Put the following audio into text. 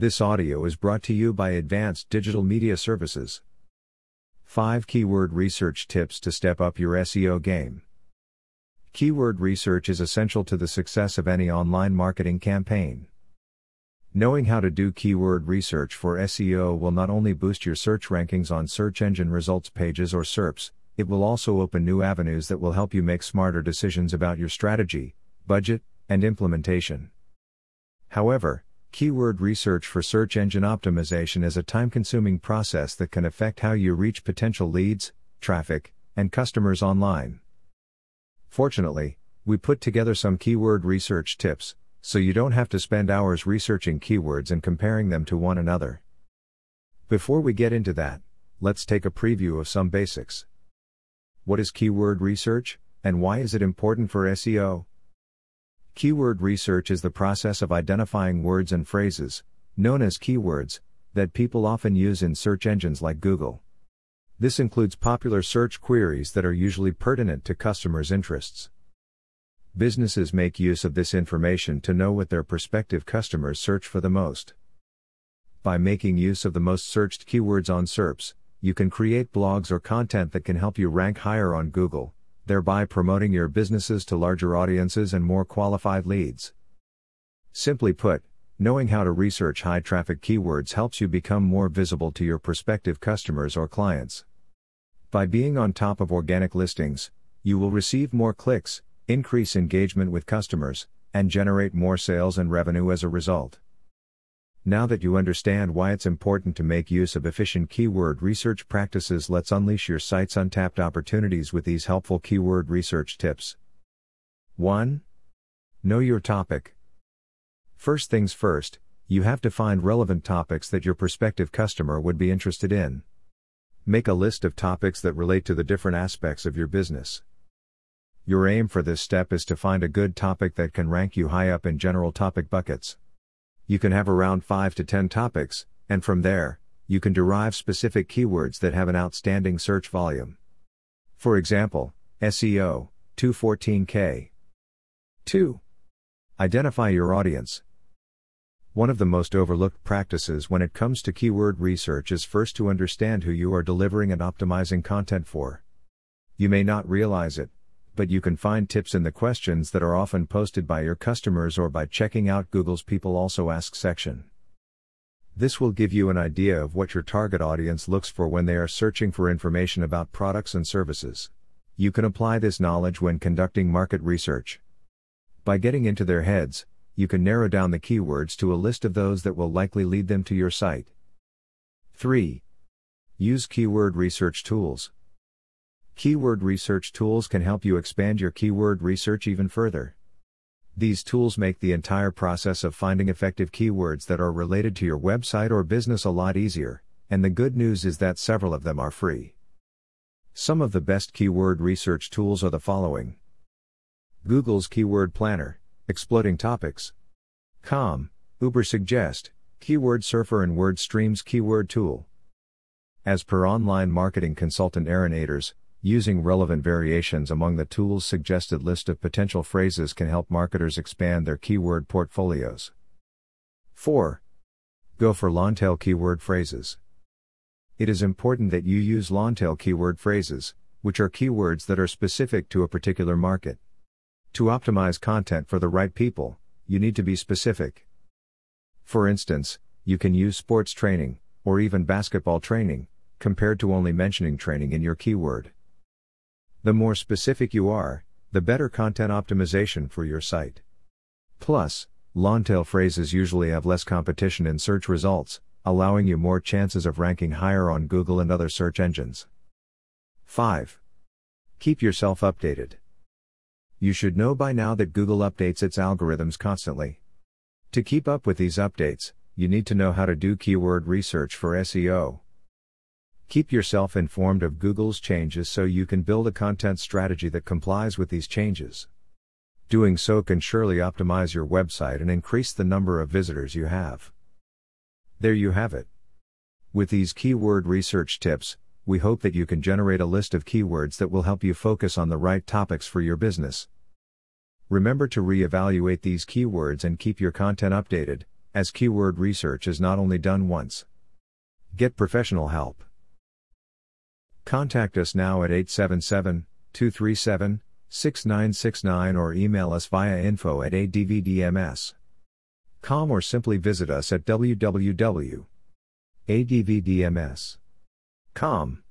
This audio is brought to you by Advanced Digital Media Services. 5 Keyword Research Tips to Step Up Your SEO Game. Keyword research is essential to the success of any online marketing campaign. Knowing how to do keyword research for SEO will not only boost your search rankings on search engine results pages or SERPs, it will also open new avenues that will help you make smarter decisions about your strategy, budget, and implementation. However, keyword research for search engine optimization is a time consuming process that can affect how you reach potential leads, traffic, and customers online. Fortunately, we put together some keyword research tips, so you don't have to spend hours researching keywords and comparing them to one another. Before we get into that, let's take a preview of some basics. What is keyword research, and why is it important for SEO? Keyword research is the process of identifying words and phrases, known as keywords, that people often use in search engines like Google. This includes popular search queries that are usually pertinent to customers' interests. Businesses make use of this information to know what their prospective customers search for the most. By making use of the most searched keywords on SERPs, you can create blogs or content that can help you rank higher on Google, thereby promoting your businesses to larger audiences and more qualified leads. Simply put, knowing how to research high traffic keywords helps you become more visible to your prospective customers or clients. By being on top of organic listings, you will receive more clicks, increase engagement with customers, and generate more sales and revenue as a result. Now that you understand why it's important to make use of efficient keyword research practices, let's unleash your site's untapped opportunities with these helpful keyword research tips. 1. Know your topic. First things first, you have to find relevant topics that your prospective customer would be interested in. Make a list of topics that relate to the different aspects of your business. Your aim for this step is to find a good topic that can rank you high up in general topic buckets you can have around 5 to 10 topics, and from there, you can derive specific keywords that have an outstanding search volume. For example, SEO, 214K. 2. Identify your audience. One of the most overlooked practices when it comes to keyword research is first to understand who you are delivering and optimizing content for. You may not realize it, but you can find tips in the questions that are often posted by your customers or by checking out Google's People Also Ask section. This will give you an idea of what your target audience looks for when they are searching for information about products and services. You can apply this knowledge when conducting market research. By getting into their heads, you can narrow down the keywords to a list of those that will likely lead them to your site. 3. Use keyword research tools. Keyword research tools can help you expand your keyword research even further. These tools make the entire process of finding effective keywords that are related to your website or business a lot easier, and the good news is that several of them are free. Some of the best keyword research tools are the following Google's Keyword Planner, Exploding Topics, Com, Ubersuggest, Keyword Surfer, and WordStream's Keyword Tool. As per online marketing consultant Aaron Aders, Using relevant variations among the tool's suggested list of potential phrases can help marketers expand their keyword portfolios. 4. Go for longtail keyword phrases. It is important that you use longtail keyword phrases, which are keywords that are specific to a particular market. To optimize content for the right people, you need to be specific. For instance, you can use sports training, or even basketball training, compared to only mentioning training in your keyword. The more specific you are, the better content optimization for your site. Plus, longtail phrases usually have less competition in search results, allowing you more chances of ranking higher on Google and other search engines. 5. Keep yourself updated. You should know by now that Google updates its algorithms constantly. To keep up with these updates, you need to know how to do keyword research for SEO. Keep yourself informed of Google's changes so you can build a content strategy that complies with these changes. Doing so can surely optimize your website and increase the number of visitors you have. There you have it. With these keyword research tips, we hope that you can generate a list of keywords that will help you focus on the right topics for your business. Remember to re-evaluate these keywords and keep your content updated, as keyword research is not only done once. Get professional help. Contact us now at 877 237 6969 or email us via info at advdms.com or simply visit us at www.advdms.com.